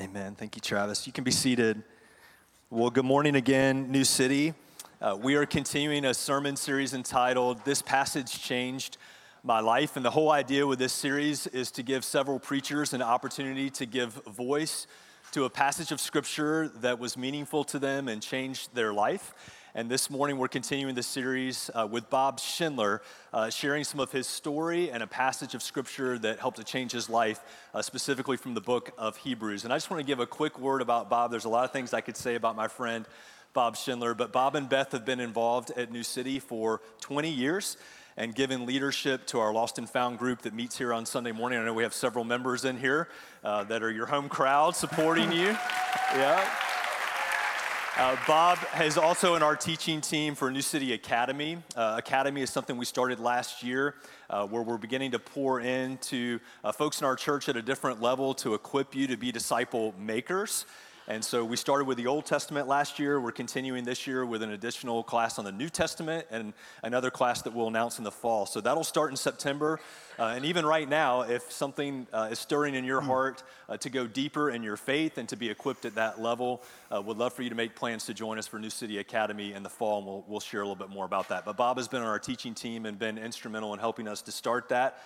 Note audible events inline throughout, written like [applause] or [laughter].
Amen. Thank you, Travis. You can be seated. Well, good morning again, New City. Uh, we are continuing a sermon series entitled This Passage Changed My Life. And the whole idea with this series is to give several preachers an opportunity to give voice to a passage of scripture that was meaningful to them and changed their life. And this morning, we're continuing the series uh, with Bob Schindler, uh, sharing some of his story and a passage of scripture that helped to change his life, uh, specifically from the book of Hebrews. And I just want to give a quick word about Bob. There's a lot of things I could say about my friend Bob Schindler, but Bob and Beth have been involved at New City for 20 years and given leadership to our Lost and Found group that meets here on Sunday morning. I know we have several members in here uh, that are your home crowd supporting you. Yeah. Uh, Bob is also in our teaching team for New City Academy. Uh, Academy is something we started last year uh, where we're beginning to pour into uh, folks in our church at a different level to equip you to be disciple makers. And so we started with the Old Testament last year. We're continuing this year with an additional class on the New Testament and another class that we'll announce in the fall. So that'll start in September. Uh, and even right now, if something uh, is stirring in your hmm. heart uh, to go deeper in your faith and to be equipped at that level, uh, would love for you to make plans to join us for New City Academy in the fall, and we'll, we'll share a little bit more about that. But Bob has been on our teaching team and been instrumental in helping us to start that.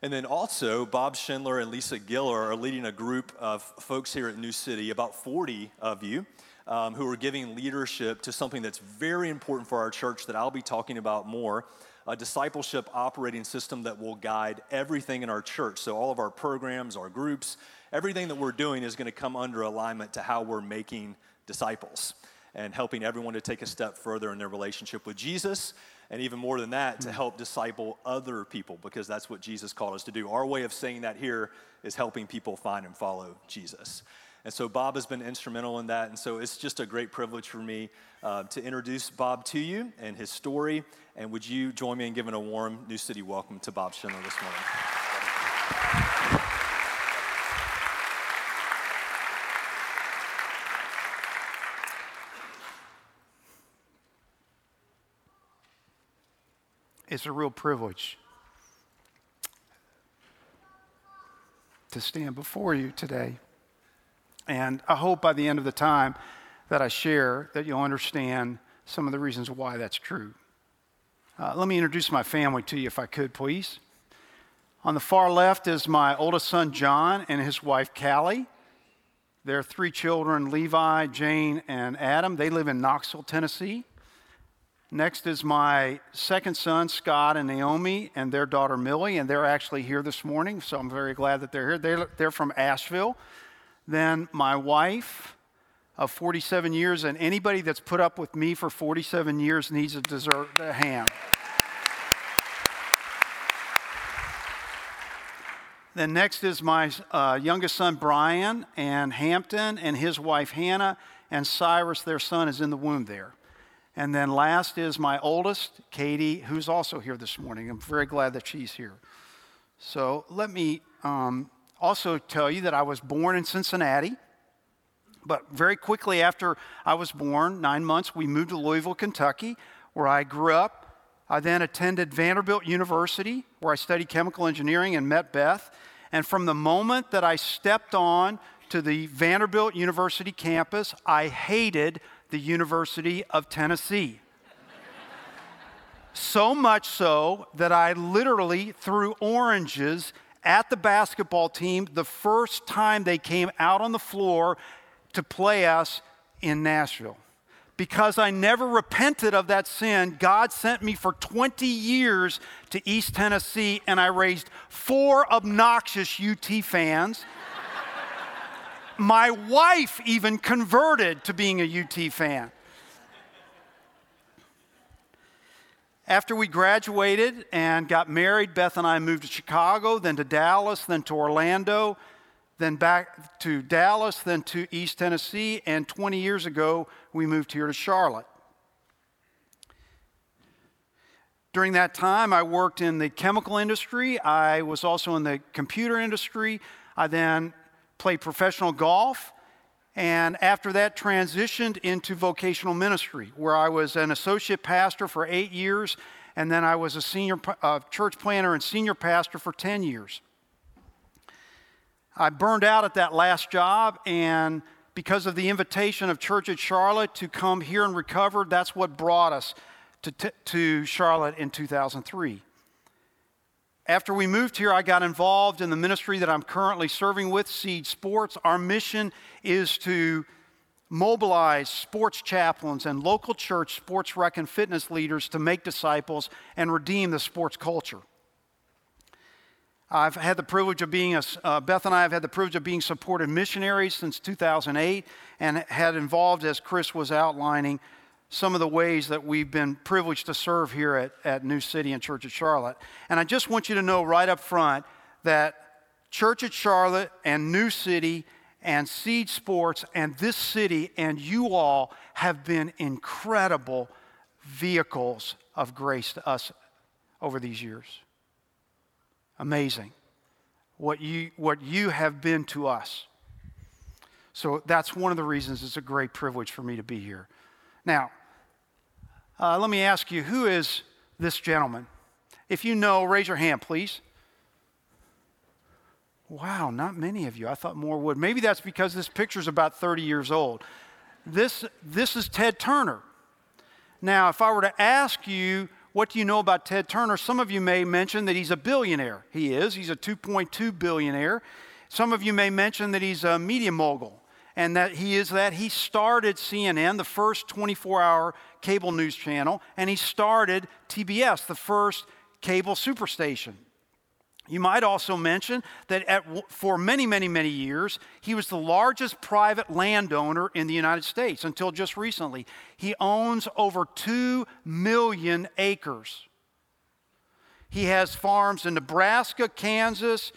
And then also, Bob Schindler and Lisa Giller are leading a group of folks here at New City, about 40 of you, um, who are giving leadership to something that's very important for our church that I'll be talking about more a discipleship operating system that will guide everything in our church. So, all of our programs, our groups, everything that we're doing is going to come under alignment to how we're making disciples and helping everyone to take a step further in their relationship with Jesus and even more than that, to hmm. help disciple other people, because that's what Jesus called us to do. Our way of saying that here is helping people find and follow Jesus. And so Bob has been instrumental in that. And so it's just a great privilege for me uh, to introduce Bob to you and his story. And would you join me in giving a warm New City welcome to Bob Schindler this morning? It's a real privilege to stand before you today. And I hope by the end of the time that I share that you'll understand some of the reasons why that's true. Uh, let me introduce my family to you, if I could, please. On the far left is my oldest son, John, and his wife, Callie. Their three children, Levi, Jane, and Adam. They live in Knoxville, Tennessee. Next is my second son, Scott and Naomi, and their daughter, Millie, and they're actually here this morning, so I'm very glad that they're here. They're, they're from Asheville. Then my wife of 47 years, and anybody that's put up with me for 47 years needs a dessert, a ham. Then next is my uh, youngest son, Brian, and Hampton, and his wife, Hannah, and Cyrus, their son, is in the womb there. And then last is my oldest, Katie, who's also here this morning. I'm very glad that she's here. So let me um, also tell you that I was born in Cincinnati. But very quickly after I was born, nine months, we moved to Louisville, Kentucky, where I grew up. I then attended Vanderbilt University, where I studied chemical engineering and met Beth. And from the moment that I stepped on to the Vanderbilt University campus, I hated the University of Tennessee. so much so that I literally threw oranges at the basketball team the first time they came out on the floor to play us in Nashville. Because I never repented of that sin, God sent me for 20 years to East Tennessee and I raised four obnoxious UT fans my wife even converted to being a UT fan. After we graduated and got married, Beth and I moved to Chicago, then to Dallas, then to Orlando, then back to Dallas, then to East Tennessee, and 20 years ago, we moved here to Charlotte. During that time, I worked in the chemical industry. I was also in the computer industry. I then played professional golf, and after that, transitioned into vocational ministry, where I was an associate pastor for eight years, and then I was a senior uh, church planter and senior pastor for 10 years. I burned out at that last job, and because of the invitation of Church at Charlotte to come here and recover, that's what brought us to, t- to Charlotte in 2003. After we moved here, I got involved in the ministry that I'm currently serving with, Cede Sports. Our mission is to mobilize sports chaplains and local church sports rec and fitness leaders to make disciples and redeem the sports culture. I've had the privilege of being a, uh, Beth and I have had the privilege of being supported missionaries since 2008 and had involved, as Chris was outlining, some of the ways that we've been privileged to serve here at, at New City and Church of Charlotte. And I just want you to know right up front that Church at Charlotte and New City and Cede Sports and this city and you all have been incredible vehicles of grace to us over these years. Amazing what you, what you have been to us. So that's one of the reasons it's a great privilege for me to be here. Now, uh, let me ask you who is this gentleman? If you know, raise your hand, please. Wow, not many of you. I thought more would. Maybe that's because this picture is about 30 years old. This, this is Ted Turner. Now, if I were to ask you, what do you know about Ted Turner? Some of you may mention that he's a billionaire. He is. He's a 2.2 billionaire. Some of you may mention that he's a media mogul and that he is that he started CNN, the first 24 hour cable news channel, and he started TBS, the first cable superstation. You might also mention that at, for many, many, many years, he was the largest private landowner in the United States until just recently. He owns over 2 million acres. He has farms in Nebraska, Kansas,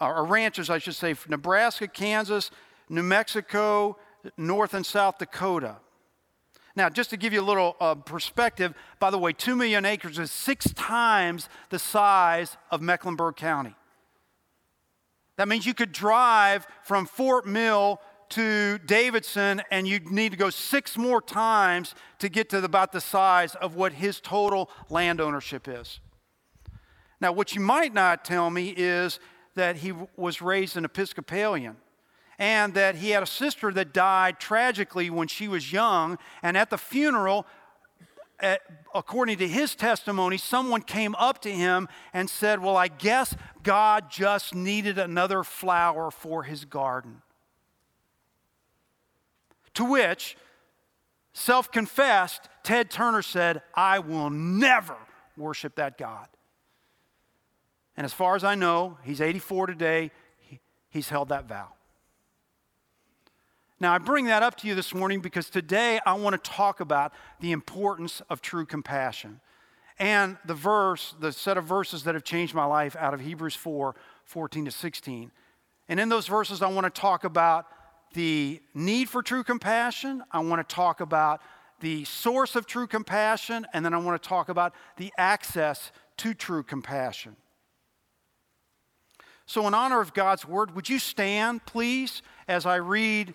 or ranches, I should say, Nebraska, Kansas, New Mexico, North and South Dakota. Now, just to give you a little uh, perspective, by the way, 2 million acres is six times the size of Mecklenburg County. That means you could drive from Fort Mill to Davidson and you'd need to go six more times to get to about the size of what his total land ownership is. Now, what you might not tell me is that he was raised an Episcopalian and that he had a sister that died tragically when she was young. And at the funeral, eh, according to his testimony, someone came up to him and said, Well, I guess God just needed another flower for his garden. To which, self confessed, Ted Turner said, I will never worship that God. And as far as I know, he's 84 today, he's held that vow. Now, I bring that up to you this morning because today I want to talk about the importance of true compassion and the verse, the set of verses that have changed my life out of Hebrews 4 14 to 16. And in those verses, I want to talk about the need for true compassion. I want to talk about the source of true compassion. And then I want to talk about the access to true compassion. So, in honor of God's word, would you stand, please, as I read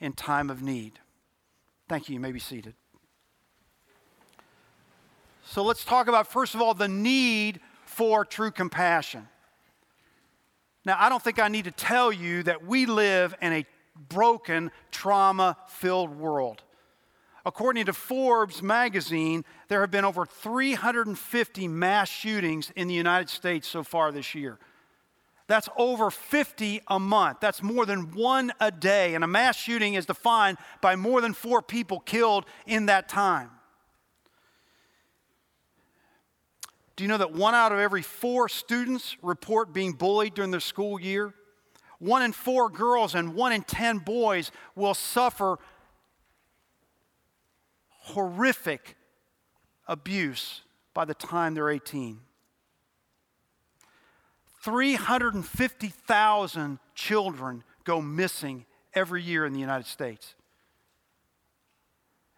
in time of need. Thank you. You may be seated. So let's talk about, first of all, the need for true compassion. Now, I don't think I need to tell you that we live in a broken, trauma filled world. According to Forbes magazine, there have been over 350 mass shootings in the United States so far this year. That's over 50 a month. That's more than one a day. And a mass shooting is defined by more than four people killed in that time. Do you know that one out of every four students report being bullied during their school year? One in four girls and one in 10 boys will suffer horrific abuse by the time they're 18. 350,000 children go missing every year in the United States.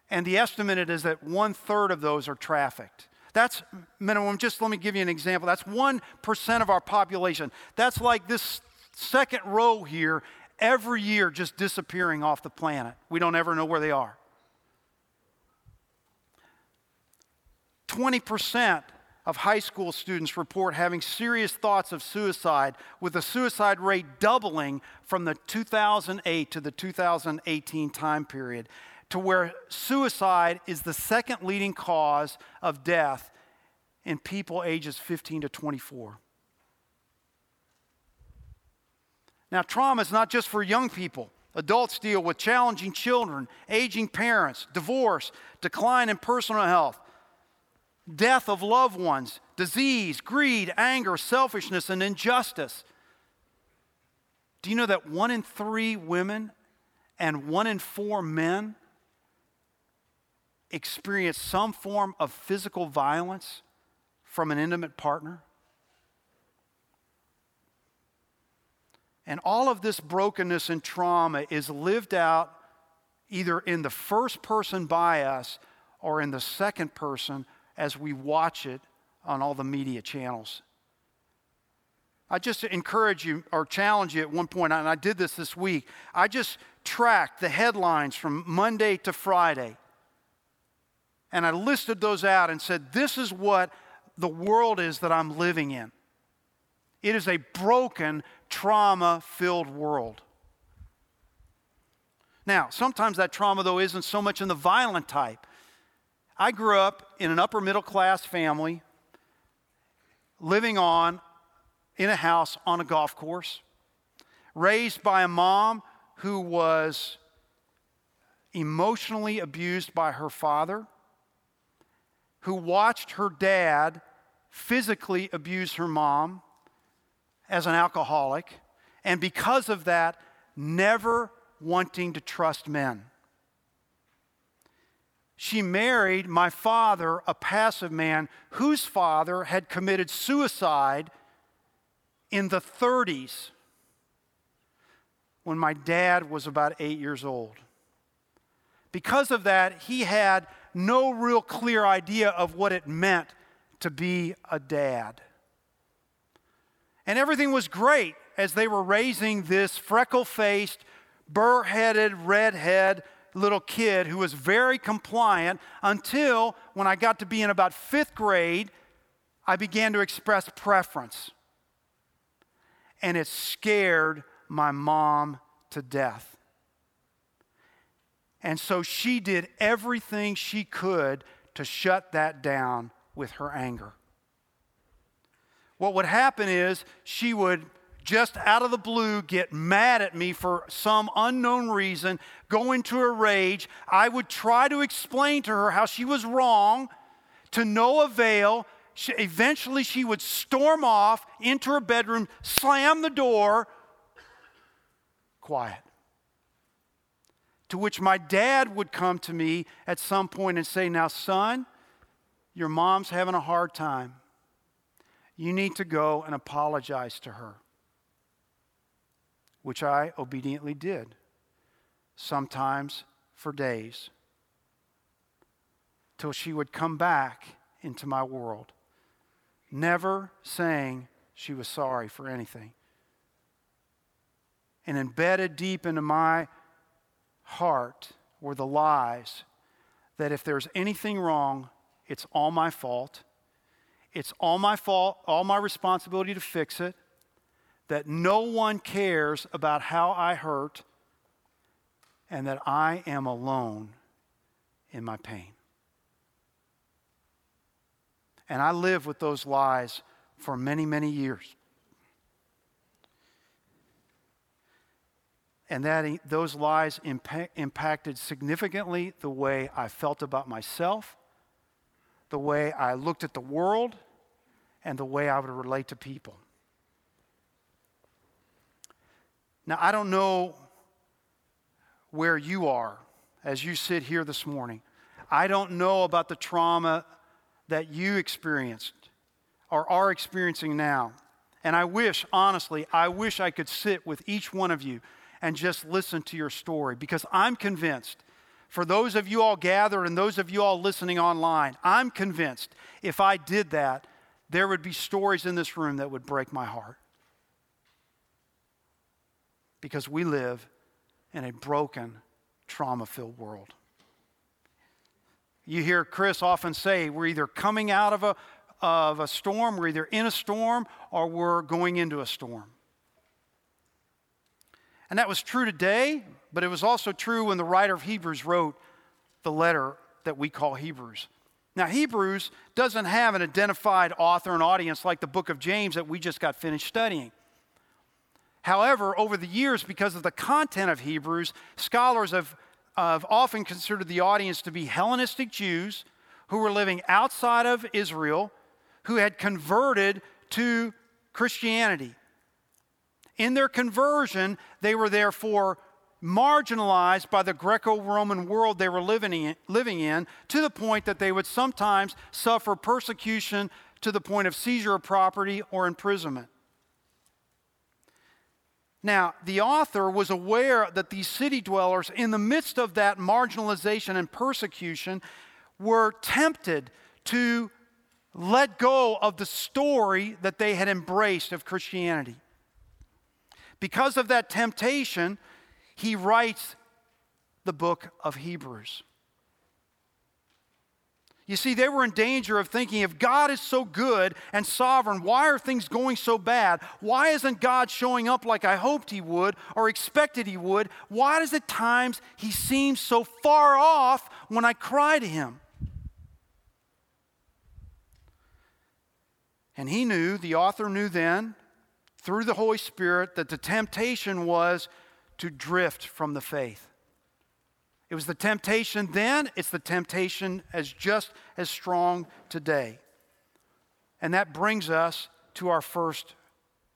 And the estimate is that one third of those are trafficked. That's minimum. Just let me give you an example. That's 1% of our population. That's like this second row here every year just disappearing off the planet. We don't ever know where they are. 20% of high school students report having serious thoughts of suicide, with the suicide rate doubling from the 2008 to the 2018 time period, to where suicide is the second leading cause of death in people ages 15 to 24. Now, trauma is not just for young people. Adults deal with challenging children, aging parents, divorce, decline in personal health, death of loved ones, disease, greed, anger, selfishness, and injustice. Do you know that one in three women and one in four men experience some form of physical violence from an intimate partner? And all of this brokenness and trauma is lived out either in the first person by us or in the second person as we watch it on all the media channels. I just encourage you or challenge you at one point, and I did this this week. I just tracked the headlines from Monday to Friday. And I listed those out and said, This is what the world is that I'm living in. It is a broken, trauma filled world. Now, sometimes that trauma, though, isn't so much in the violent type. I grew up in an upper middle class family, living on in a house on a golf course, raised by a mom who was emotionally abused by her father, who watched her dad physically abuse her mom as an alcoholic, and because of that, never wanting to trust men. She married my father, a passive man whose father had committed suicide in the 30s when my dad was about eight years old. Because of that, he had no real clear idea of what it meant to be a dad. And everything was great as they were raising this freckle faced, burr headed, redhead little kid who was very compliant until when I got to be in about fifth grade, I began to express preference. And it scared my mom to death. And so she did everything she could to shut that down with her anger what would happen is she would just out of the blue get mad at me for some unknown reason, go into a rage. I would try to explain to her how she was wrong to no avail. She, eventually, she would storm off into her bedroom, slam the door, quiet. To which my dad would come to me at some point and say, Now, son, your mom's having a hard time. You need to go and apologize to her. Which I obediently did, sometimes for days, till she would come back into my world, never saying she was sorry for anything. And embedded deep into my heart were the lies that if there's anything wrong, it's all my fault it's all my fault, all my responsibility to fix it, that no one cares about how I hurt, and that I am alone in my pain. And I lived with those lies for many, many years. And that, those lies impact, impacted significantly the way I felt about myself the way I looked at the world, and the way I would relate to people. Now, I don't know where you are as you sit here this morning. I don't know about the trauma that you experienced or are experiencing now. And I wish, honestly, I wish I could sit with each one of you and just listen to your story because I'm convinced, for those of you all gathered and those of you all listening online, I'm convinced if I did that, there would be stories in this room that would break my heart. Because we live in a broken, trauma filled world. You hear Chris often say, we're either coming out of a, of a storm, we're either in a storm, or we're going into a storm. And that was true today, but it was also true when the writer of Hebrews wrote the letter that we call Hebrews. Now, Hebrews doesn't have an identified author and audience like the book of James that we just got finished studying. However, over the years, because of the content of Hebrews, scholars have, have often considered the audience to be Hellenistic Jews who were living outside of Israel, who had converted to Christianity. In their conversion, they were therefore marginalized by the Greco Roman world they were living in, living in to the point that they would sometimes suffer persecution to the point of seizure of property or imprisonment. Now, the author was aware that these city dwellers, in the midst of that marginalization and persecution, were tempted to let go of the story that they had embraced of Christianity. Because of that temptation, he writes the book of Hebrews. You see, they were in danger of thinking if God is so good and sovereign, why are things going so bad? Why isn't God showing up like I hoped He would or expected He would? Why does at times He seem so far off when I cry to Him? And he knew, the author knew then, through the Holy Spirit, that the temptation was to drift from the faith. It was the temptation then, it's the temptation as just as strong today. And that brings us to our first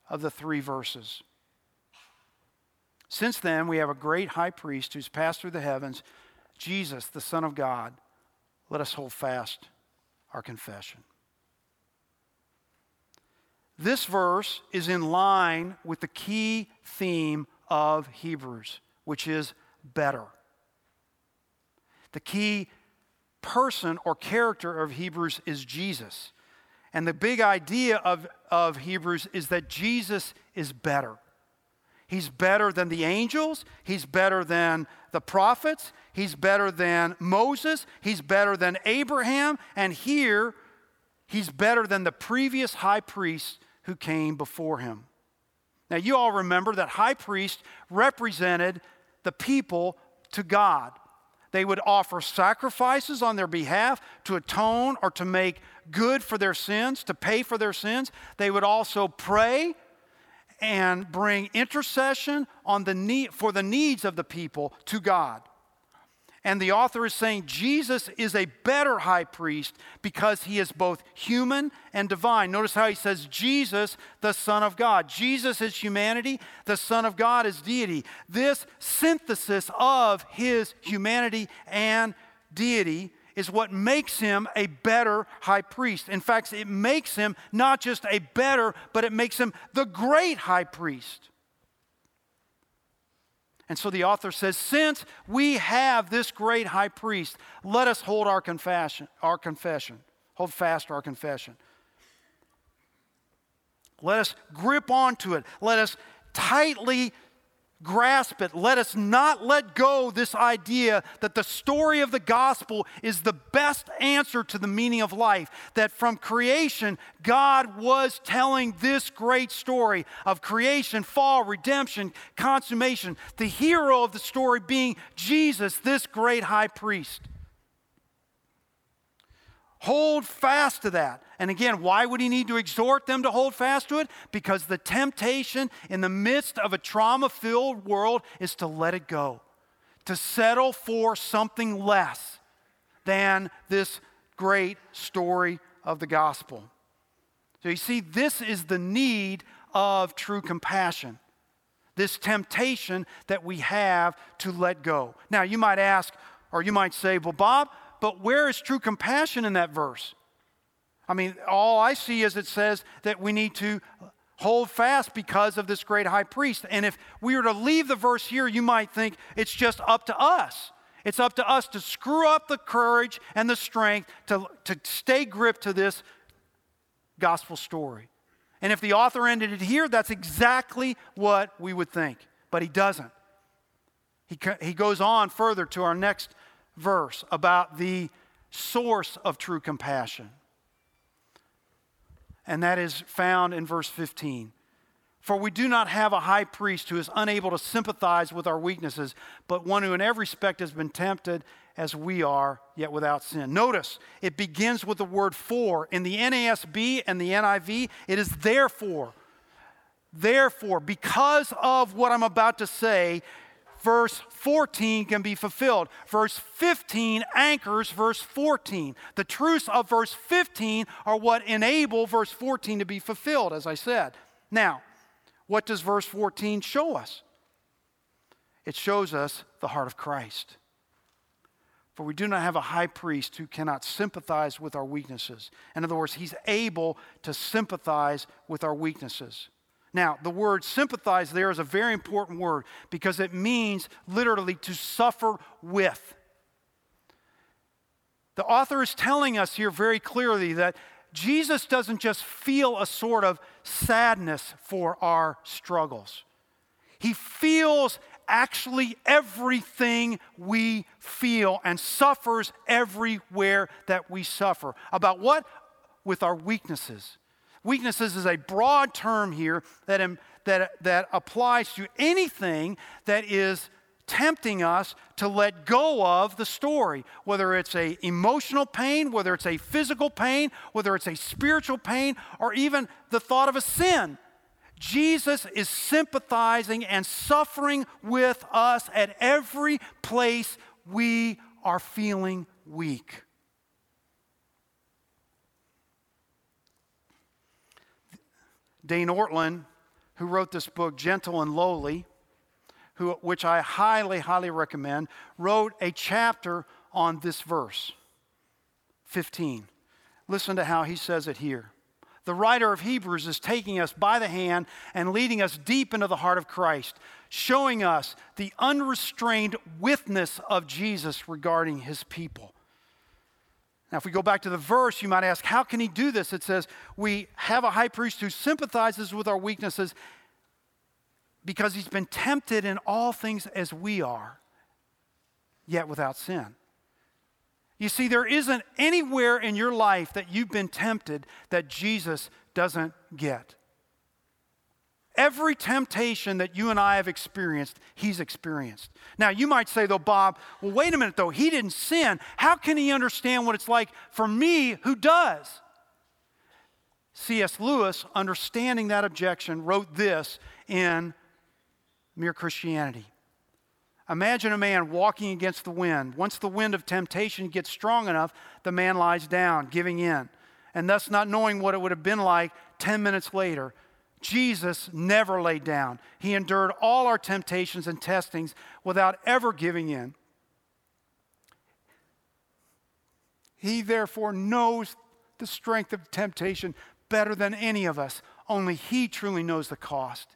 of the three verses. Since then, we have a great high priest who's passed through the heavens, Jesus, the Son of God. Let us hold fast our confession. This verse is in line with the key theme of Hebrews, which is better. The key person or character of Hebrews is Jesus. And the big idea of, of Hebrews is that Jesus is better. He's better than the angels. He's better than the prophets. He's better than Moses. He's better than Abraham. And here, he's better than the previous high priest who came before him. Now, you all remember that high priest represented the people to God. They would offer sacrifices on their behalf to atone or to make good for their sins, to pay for their sins. They would also pray and bring intercession on the need, for the needs of the people to God. And the author is saying Jesus is a better high priest because he is both human and divine. Notice how he says Jesus, the Son of God. Jesus is humanity, the Son of God is deity. This synthesis of his humanity and deity is what makes him a better high priest. In fact, it makes him not just a better, but it makes him the great high priest. And so the author says, since we have this great high priest, let us hold our confession, our confession. Hold fast our confession. Let us grip onto it. Let us tightly grasp it. Let us not let go this idea that the story of the gospel is the best answer to the meaning of life. That from creation, God was telling this great story of creation, fall, redemption, consummation. The hero of the story being Jesus, this great high priest. Hold fast to that. And again, why would he need to exhort them to hold fast to it? Because the temptation in the midst of a trauma filled world is to let it go, to settle for something less than this great story of the gospel. So you see, this is the need of true compassion. This temptation that we have to let go. Now, you might ask, or you might say, well, Bob, but where is true compassion in that verse? I mean, all I see is it says that we need to Hold fast because of this great high priest. And if we were to leave the verse here, you might think it's just up to us. It's up to us to screw up the courage and the strength to, to stay gripped to this gospel story. And if the author ended it here, that's exactly what we would think. But he doesn't. He, he goes on further to our next verse about the source of true compassion. And that is found in verse 15. For we do not have a high priest who is unable to sympathize with our weaknesses, but one who in every respect has been tempted as we are, yet without sin. Notice it begins with the word for. In the NASB and the NIV, it is therefore. Therefore, because of what I'm about to say, verse 14 can be fulfilled. Verse 15 anchors verse 14. The truths of verse 15 are what enable verse 14 to be fulfilled, as I said. Now, what does verse 14 show us? It shows us the heart of Christ. For we do not have a high priest who cannot sympathize with our weaknesses. In other words, he's able to sympathize with our weaknesses. Now, the word sympathize there is a very important word because it means literally to suffer with. The author is telling us here very clearly that Jesus doesn't just feel a sort of sadness for our struggles. He feels actually everything we feel and suffers everywhere that we suffer. About what? With our weaknesses. Weaknesses is a broad term here that, that, that applies to anything that is tempting us to let go of the story whether it's a emotional pain whether it's a physical pain whether it's a spiritual pain or even the thought of a sin. Jesus is sympathizing and suffering with us at every place we are feeling weak dane ortlund who wrote this book gentle and lowly who, which I highly, highly recommend, wrote a chapter on this verse 15. Listen to how he says it here. The writer of Hebrews is taking us by the hand and leading us deep into the heart of Christ, showing us the unrestrained witness of Jesus regarding his people. Now, if we go back to the verse, you might ask, how can he do this? It says, We have a high priest who sympathizes with our weaknesses because he's been tempted in all things as we are, yet without sin. You see, there isn't anywhere in your life that you've been tempted that Jesus doesn't get. Every temptation that you and I have experienced, he's experienced. Now, you might say, though, Bob, well, wait a minute, though, he didn't sin. How can he understand what it's like for me who does? C.S. Lewis, understanding that objection, wrote this in mere Christianity. Imagine a man walking against the wind. Once the wind of temptation gets strong enough, the man lies down, giving in, and thus not knowing what it would have been like 10 minutes later. Jesus never laid down. He endured all our temptations and testings without ever giving in. He therefore knows the strength of temptation better than any of us. Only He truly knows the cost.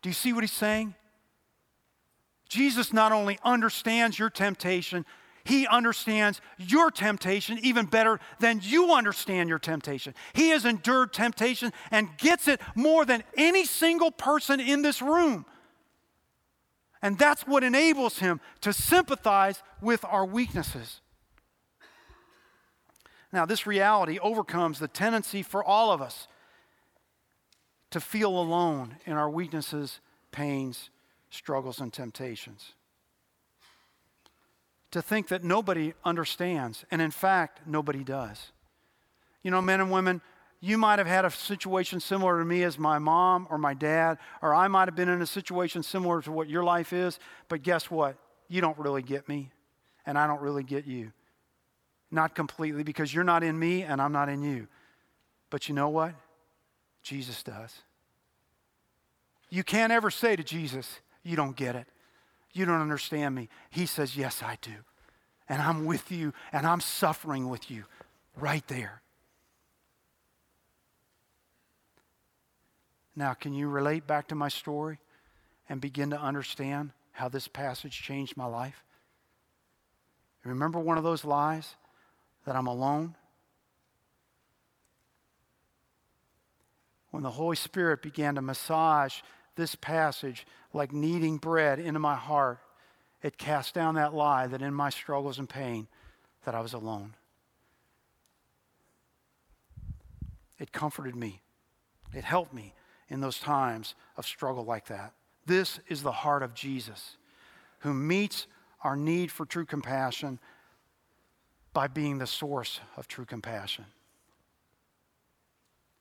Do you see what he's saying? Jesus not only understands your temptation, he understands your temptation even better than you understand your temptation. He has endured temptation and gets it more than any single person in this room. And that's what enables him to sympathize with our weaknesses. Now, this reality overcomes the tendency for all of us to feel alone in our weaknesses, pains, struggles, and temptations. To think that nobody understands, and in fact, nobody does. You know, men and women, you might have had a situation similar to me as my mom or my dad, or I might have been in a situation similar to what your life is, but guess what? You don't really get me, and I don't really get you. Not completely, because you're not in me and I'm not in you. But you know what? Jesus does. You can't ever say to Jesus, You don't get it. You don't understand me. He says, Yes, I do. And I'm with you, and I'm suffering with you right there. Now, can you relate back to my story and begin to understand how this passage changed my life? Remember one of those lies that I'm alone? When the Holy Spirit began to massage this passage like kneading bread into my heart, it cast down that lie that in my struggles and pain that I was alone. It comforted me. It helped me in those times of struggle like that. This is the heart of Jesus, who meets our need for true compassion by being the source of true compassion.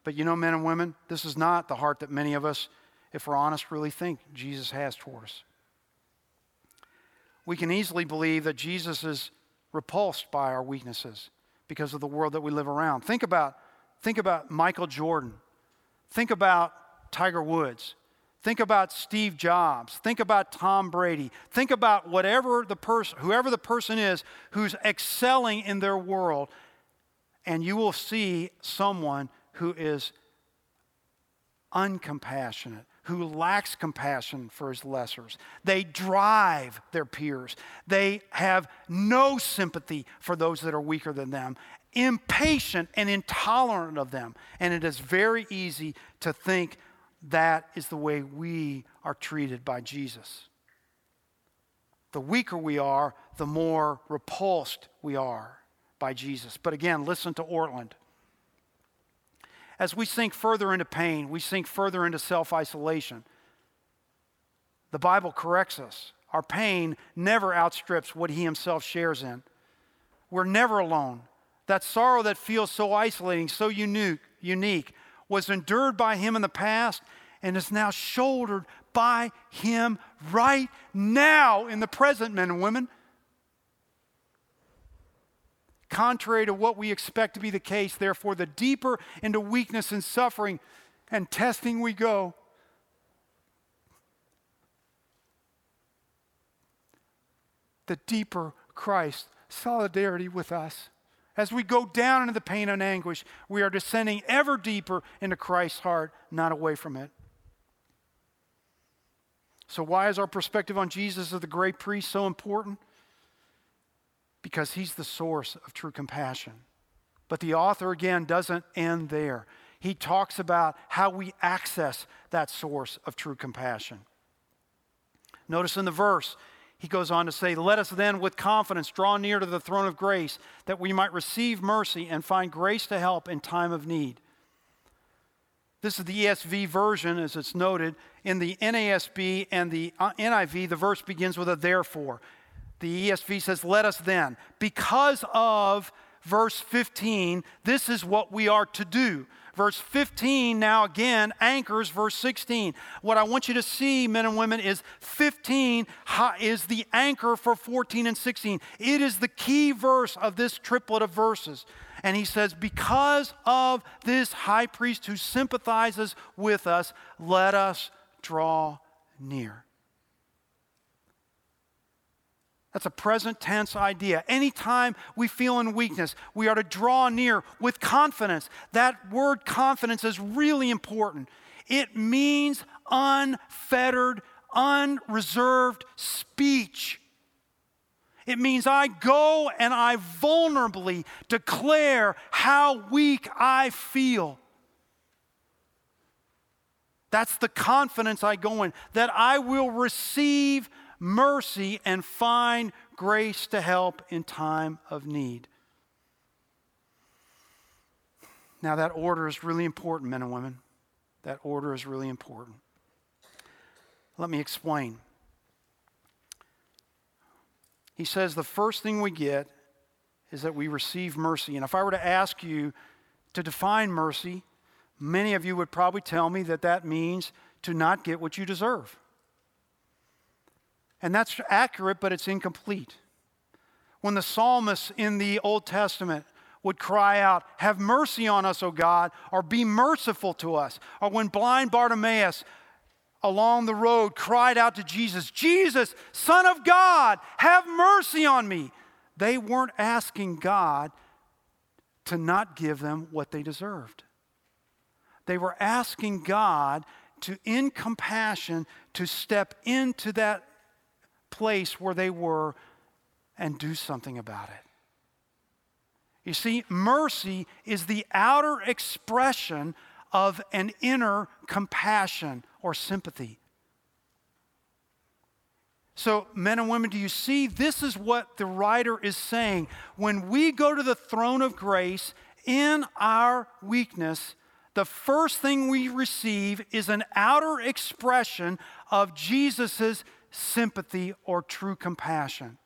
But you know, men and women, this is not the heart that many of us, if we're honest, really think Jesus has toward us. We can easily believe that Jesus is repulsed by our weaknesses because of the world that we live around. Think about, think about Michael Jordan. Think about Tiger Woods. Think about Steve Jobs. Think about Tom Brady. Think about whatever the person, whoever the person is who's excelling in their world, and you will see someone who is uncompassionate, who lacks compassion for his lessers. They drive their peers. They have no sympathy for those that are weaker than them, impatient and intolerant of them. And it is very easy to think that is the way we are treated by Jesus. The weaker we are, the more repulsed we are by Jesus. But again, listen to Ortlund. As we sink further into pain, we sink further into self isolation. The Bible corrects us. Our pain never outstrips what He Himself shares in. We're never alone. That sorrow that feels so isolating, so unique, unique, was endured by Him in the past and is now shouldered by Him right now in the present, men and women. Contrary to what we expect to be the case, therefore, the deeper into weakness and suffering and testing we go, the deeper Christ solidarity with us. As we go down into the pain and anguish, we are descending ever deeper into Christ's heart, not away from it. So, why is our perspective on Jesus as the great priest so important? Because he's the source of true compassion. But the author, again, doesn't end there. He talks about how we access that source of true compassion. Notice in the verse, he goes on to say, Let us then with confidence draw near to the throne of grace, that we might receive mercy and find grace to help in time of need. This is the ESV version, as it's noted. In the NASB and the uh, NIV, the verse begins with a therefore. The ESV says, Let us then. Because of verse 15, this is what we are to do. Verse 15 now again anchors verse 16. What I want you to see, men and women, is 15 is the anchor for 14 and 16. It is the key verse of this triplet of verses. And he says, Because of this high priest who sympathizes with us, let us draw near. That's a present tense idea. Anytime we feel in weakness, we are to draw near with confidence. That word confidence is really important. It means unfettered, unreserved speech. It means I go and I vulnerably declare how weak I feel. That's the confidence I go in, that I will receive mercy and find grace to help in time of need. Now, that order is really important, men and women. That order is really important. Let me explain. He says the first thing we get is that we receive mercy. And if I were to ask you to define mercy, many of you would probably tell me that that means to not get what you deserve. And that's accurate, but it's incomplete. When the psalmists in the Old Testament would cry out, Have mercy on us, O God, or be merciful to us, or when blind Bartimaeus along the road cried out to Jesus, Jesus, Son of God, have mercy on me. They weren't asking God to not give them what they deserved. They were asking God to, in compassion, to step into that place where they were and do something about it. You see, mercy is the outer expression of an inner compassion or sympathy. So, men and women, do you see? This is what the writer is saying. When we go to the throne of grace in our weakness, the first thing we receive is an outer expression of Jesus' sympathy or true compassion.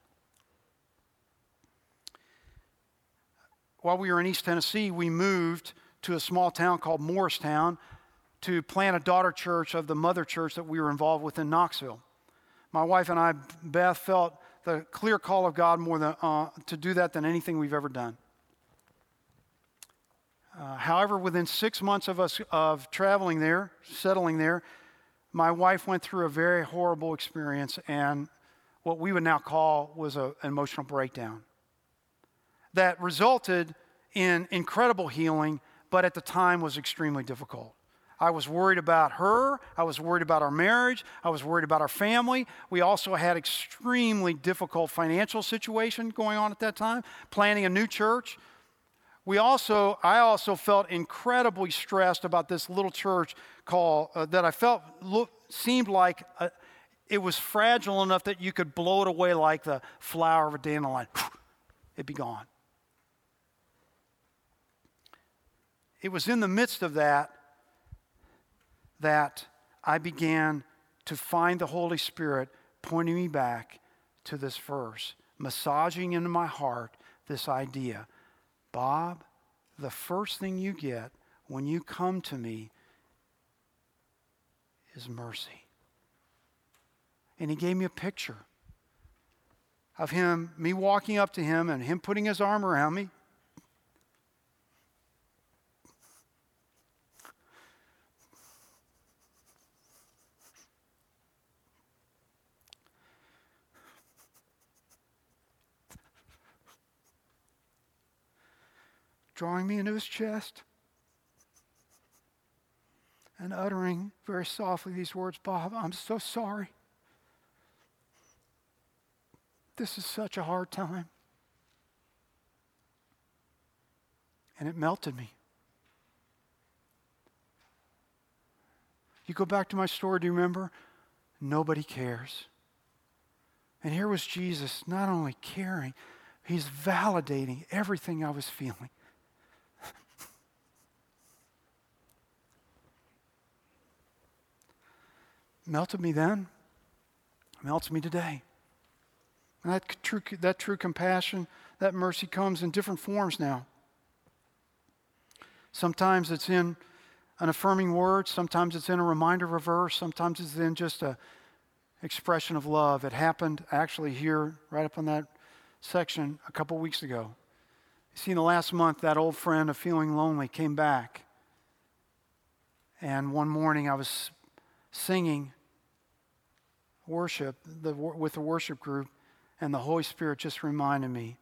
While we were in East Tennessee, we moved to a small town called Morristown to plant a daughter church of the mother church that we were involved with in Knoxville. My wife and I, Beth, felt the clear call of God more than, uh, to do that than anything we've ever done. Uh, however, within six months of us of traveling there, settling there, my wife went through a very horrible experience and what we would now call was a, an emotional breakdown that resulted in incredible healing, but at the time was extremely difficult. I was worried about her. I was worried about our marriage. I was worried about our family. We also had extremely difficult financial situation going on at that time, planning a new church. We also, I also felt incredibly stressed about this little church called uh, that I felt look, seemed like a, it was fragile enough that you could blow it away like the flower of a dandelion. [sighs] It'd be gone. It was in the midst of that that I began to find the Holy Spirit pointing me back to this verse, massaging into my heart this idea Bob, the first thing you get when you come to me is mercy. And he gave me a picture of him, me walking up to him and him putting his arm around me. drawing me into his chest and uttering very softly these words Bob, I'm so sorry. This is such a hard time. And it melted me. You go back to my story, do you remember? Nobody cares. And here was Jesus not only caring, he's validating everything I was feeling. Melted me then, melts me today. And that true, that true compassion, that mercy comes in different forms now. Sometimes it's in an affirming word, sometimes it's in a reminder of a verse, sometimes it's in just a expression of love. It happened actually here, right up on that section, a couple weeks ago. You see, in the last month, that old friend of feeling lonely came back. And one morning I was singing worship the, with the worship group, and the Holy Spirit just reminded me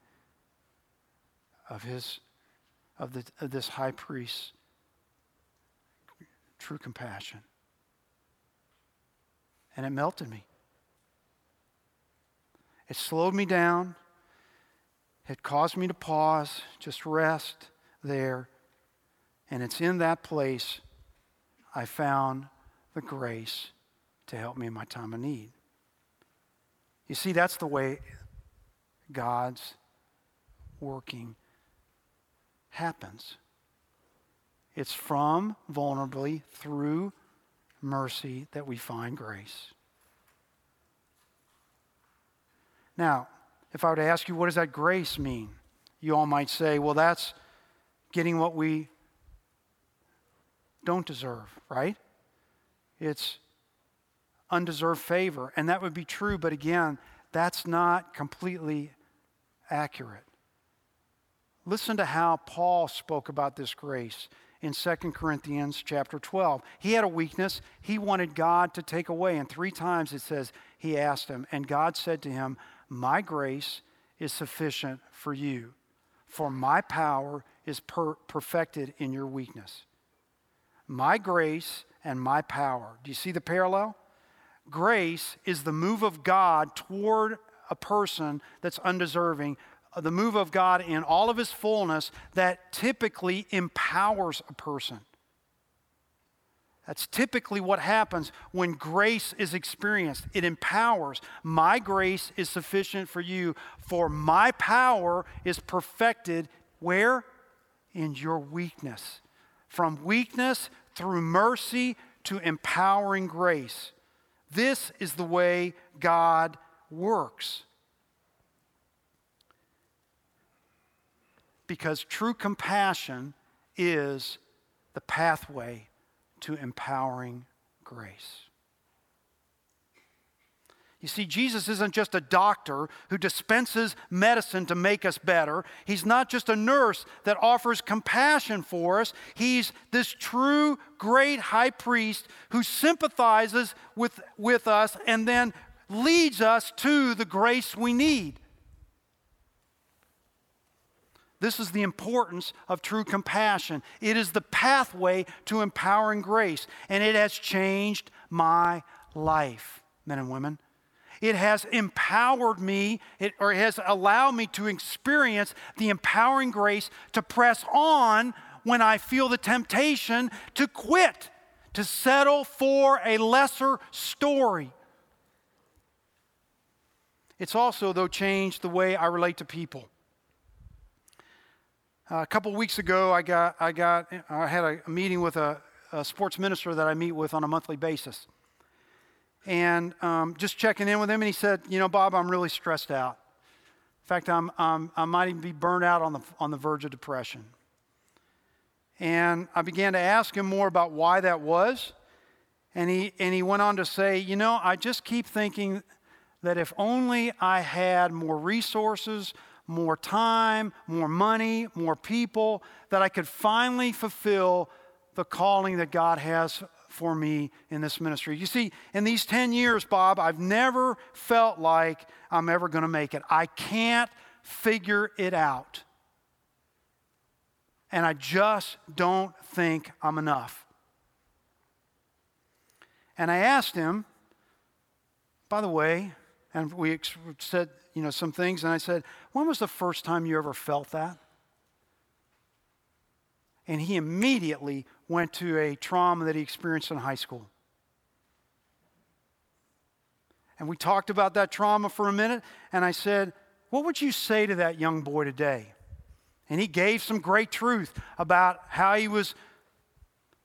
of his of, the, of this high priest true compassion. And it melted me. It slowed me down. It caused me to pause, just rest there. And it's in that place I found the grace to help me in my time of need. You see, that's the way God's working happens. It's from vulnerably through mercy that we find grace. Now, if I were to ask you, what does that grace mean? You all might say, well, that's getting what we don't deserve, right? It's undeserved favor. And that would be true, but again, that's not completely accurate. Listen to how Paul spoke about this grace in 2 Corinthians chapter 12. He had a weakness he wanted God to take away. And three times it says he asked him, and God said to him, My grace is sufficient for you, for my power is per- perfected in your weakness. My grace and my power. Do you see the parallel? Grace is the move of God toward a person that's undeserving, uh, the move of God in all of his fullness that typically empowers a person. That's typically what happens when grace is experienced. It empowers. My grace is sufficient for you, for my power is perfected where? In your weakness. From weakness through mercy to empowering grace. This is the way God works. Because true compassion is the pathway to empowering grace. You see, Jesus isn't just a doctor who dispenses medicine to make us better. He's not just a nurse that offers compassion for us. He's this true great high priest who sympathizes with, with us and then leads us to the grace we need. This is the importance of true compassion. It is the pathway to empowering grace, and it has changed my life, men and women. It has empowered me, it, or it has allowed me to experience the empowering grace to press on when I feel the temptation to quit, to settle for a lesser story. It's also, though, changed the way I relate to people. Uh, a couple weeks ago, I got, I got, I had a meeting with a, a sports minister that I meet with on a monthly basis, and um, just checking in with him. And he said, "You know, Bob, I'm really stressed out. In fact, I'm, I'm, I might even be burned out on the on the verge of depression." And I began to ask him more about why that was, and he and he went on to say, "You know, I just keep thinking that if only I had more resources." more time, more money, more people, that I could finally fulfill the calling that God has for me in this ministry. You see, in these 10 years, Bob, I've never felt like I'm ever going to make it. I can't figure it out. And I just don't think I'm enough. And I asked him, by the way, and we said you know, some things. And I said, When was the first time you ever felt that? And he immediately went to a trauma that he experienced in high school. And we talked about that trauma for a minute. And I said, What would you say to that young boy today? And he gave some great truth about how he was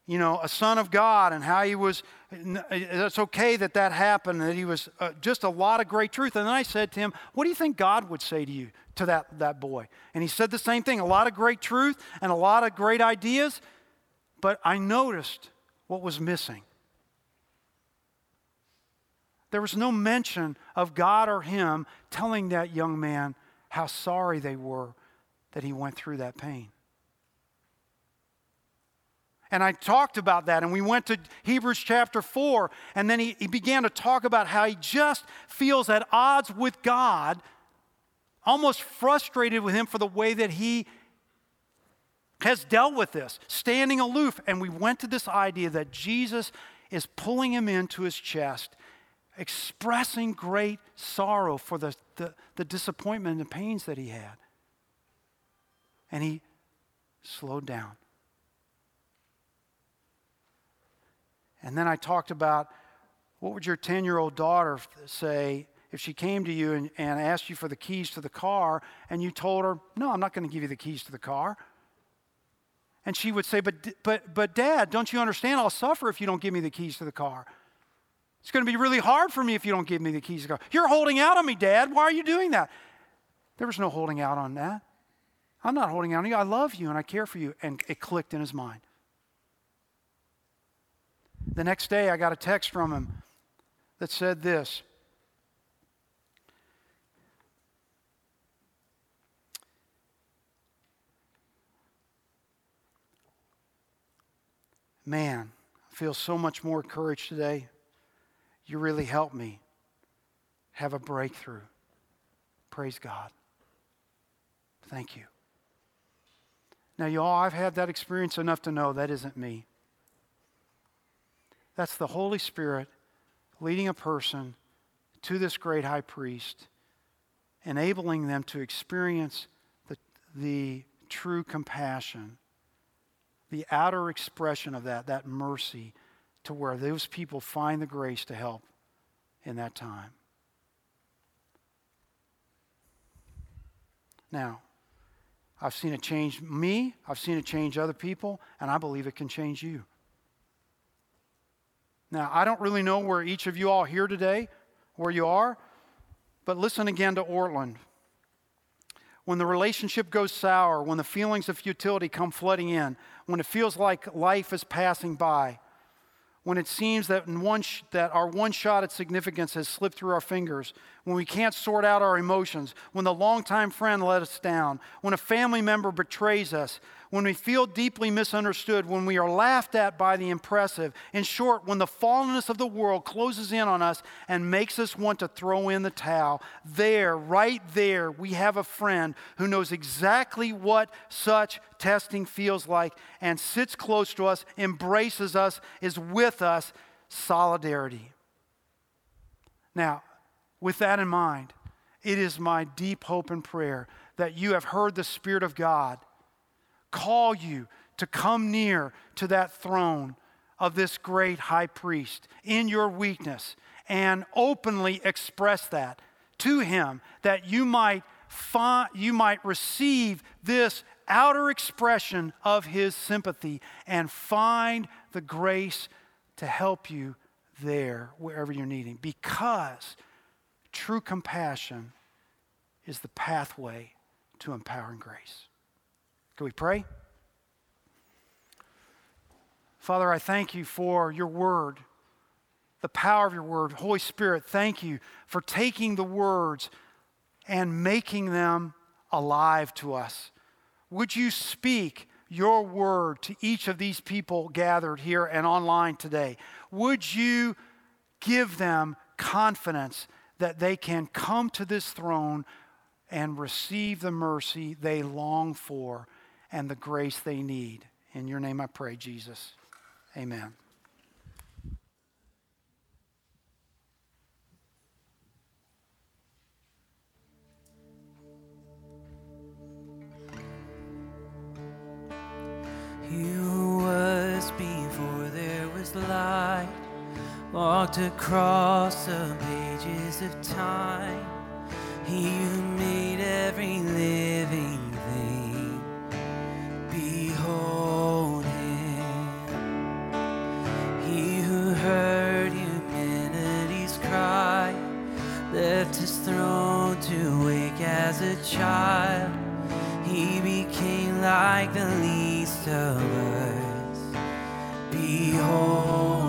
you know, a son of God and how he was, it's okay that that happened, that he was uh, just a lot of great truth. And then I said to him, What do you think God would say to you, to that, that boy? And he said the same thing a lot of great truth and a lot of great ideas, but I noticed what was missing. There was no mention of God or him telling that young man how sorry they were that he went through that pain. And I talked about that, and we went to Hebrews chapter 4, and then he, he began to talk about how he just feels at odds with God, almost frustrated with him for the way that he has dealt with this, standing aloof. And we went to this idea that Jesus is pulling him into his chest, expressing great sorrow for the, the, the disappointment and the pains that he had. And he slowed down. And then I talked about what would your 10 year old daughter say if she came to you and, and asked you for the keys to the car and you told her, No, I'm not going to give you the keys to the car? And she would say, but, but, but, Dad, don't you understand? I'll suffer if you don't give me the keys to the car. It's going to be really hard for me if you don't give me the keys to the car. You're holding out on me, Dad. Why are you doing that? There was no holding out on that. I'm not holding out on you. I love you and I care for you. And it clicked in his mind. The next day, I got a text from him that said this Man, I feel so much more courage today. You really helped me have a breakthrough. Praise God. Thank you. Now, y'all, I've had that experience enough to know that isn't me. That's the Holy Spirit leading a person to this great high priest, enabling them to experience the, the true compassion, the outer expression of that, that mercy, to where those people find the grace to help in that time. Now, I've seen it change me, I've seen it change other people, and I believe it can change you. Now, I don't really know where each of you all here today, where you are, but listen again to Ortlund. When the relationship goes sour, when the feelings of futility come flooding in, when it feels like life is passing by, when it seems that, sh- that our one shot at significance has slipped through our fingers, when we can't sort out our emotions, when the longtime friend let us down, when a family member betrays us, when we feel deeply misunderstood, when we are laughed at by the impressive. In short, when the fallenness of the world closes in on us and makes us want to throw in the towel, there, right there, we have a friend who knows exactly what such testing feels like and sits close to us, embraces us, is with us. Solidarity. Now, with that in mind, it is my deep hope and prayer that you have heard the Spirit of God call you to come near to that throne of this great high priest in your weakness and openly express that to him that you might find, you might receive this outer expression of his sympathy and find the grace to help you there wherever you're needing. Because true compassion is the pathway to empowering grace can we pray? Father, I thank you for your word, the power of your word. Holy Spirit, thank you for taking the words and making them alive to us. Would you speak your word to each of these people gathered here and online today? Would you give them confidence that they can come to this throne and receive the mercy they long for? and the grace they need. In your name I pray, Jesus. Amen. You was before there was light, walked across the pages of time. He who made every living thing. Behold him. He who heard humanity's cry, left his throne to wake as a child, he became like the least of us. Behold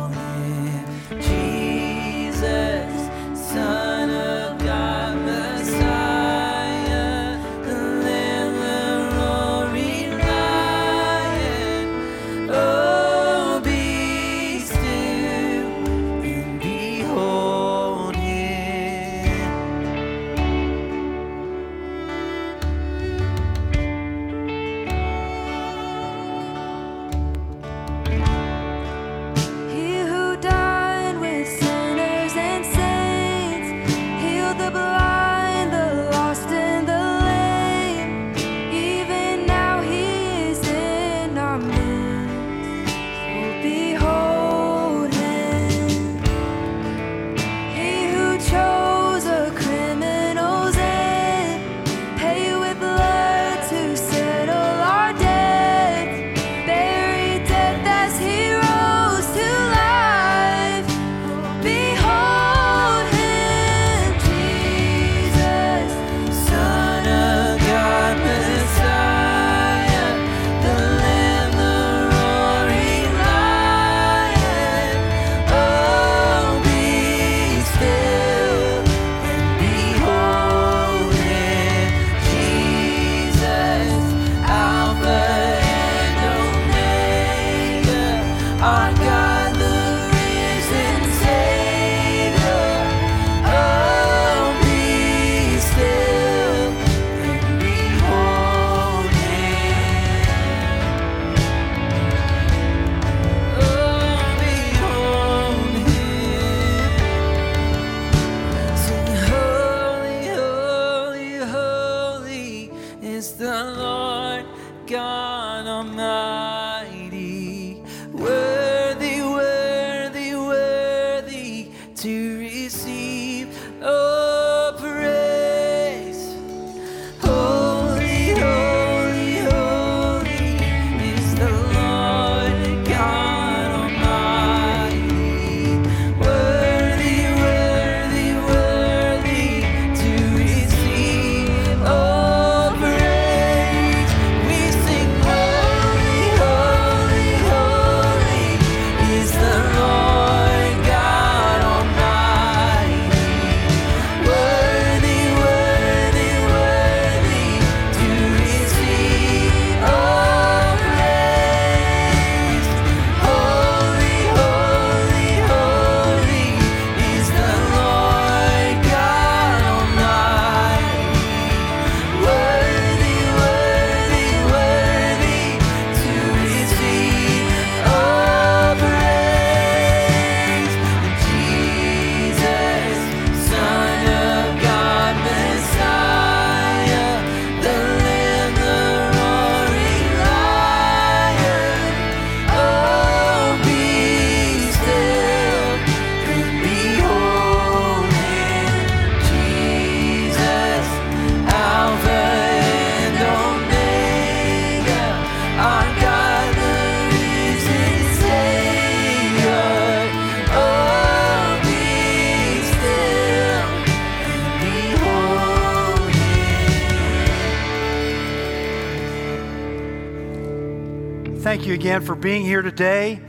For being here today.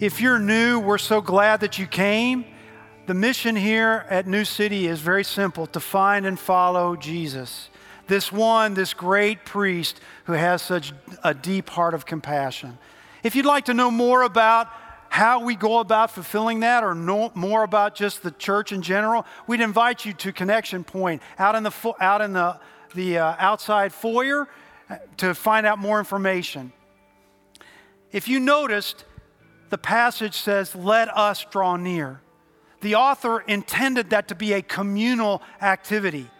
If you're new, we're so glad that you came. The mission here at New City is very simple to find and follow Jesus. This one, this great priest who has such a deep heart of compassion. If you'd like to know more about how we go about fulfilling that or know more about just the church in general, we'd invite you to Connection Point out in the, fo- out in the, the uh, outside foyer to find out more information. If you noticed, the passage says, Let us draw near. The author intended that to be a communal activity.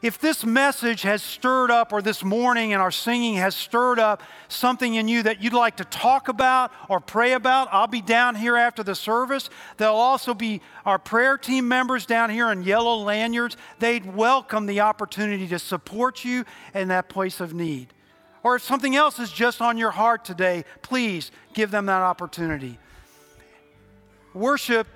If this message has stirred up, or this morning in our singing has stirred up something in you that you'd like to talk about or pray about, I'll be down here after the service. There'll also be our prayer team members down here in yellow lanyards. They'd welcome the opportunity to support you in that place of need. Or if something else is just on your heart today, please give them that opportunity. Worship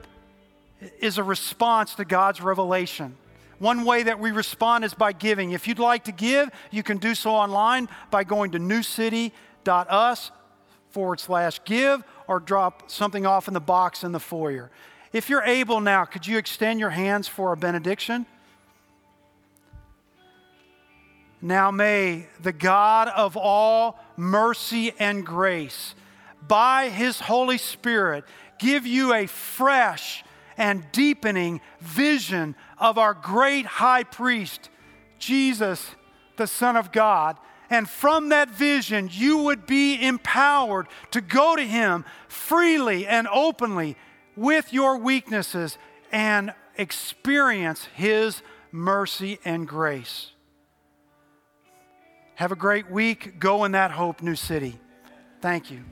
is a response to God's revelation. One way that we respond is by giving. If you'd like to give, you can do so online by going to newcity.us forward slash give or drop something off in the box in the foyer. If you're able now, could you extend your hands for a benediction? Now may the God of all mercy and grace, by his Holy Spirit, give you a fresh and deepening vision of our great high priest, Jesus, the Son of God. And from that vision, you would be empowered to go to him freely and openly with your weaknesses and experience his mercy and grace. Have a great week. Go in that hope, New City. Thank you.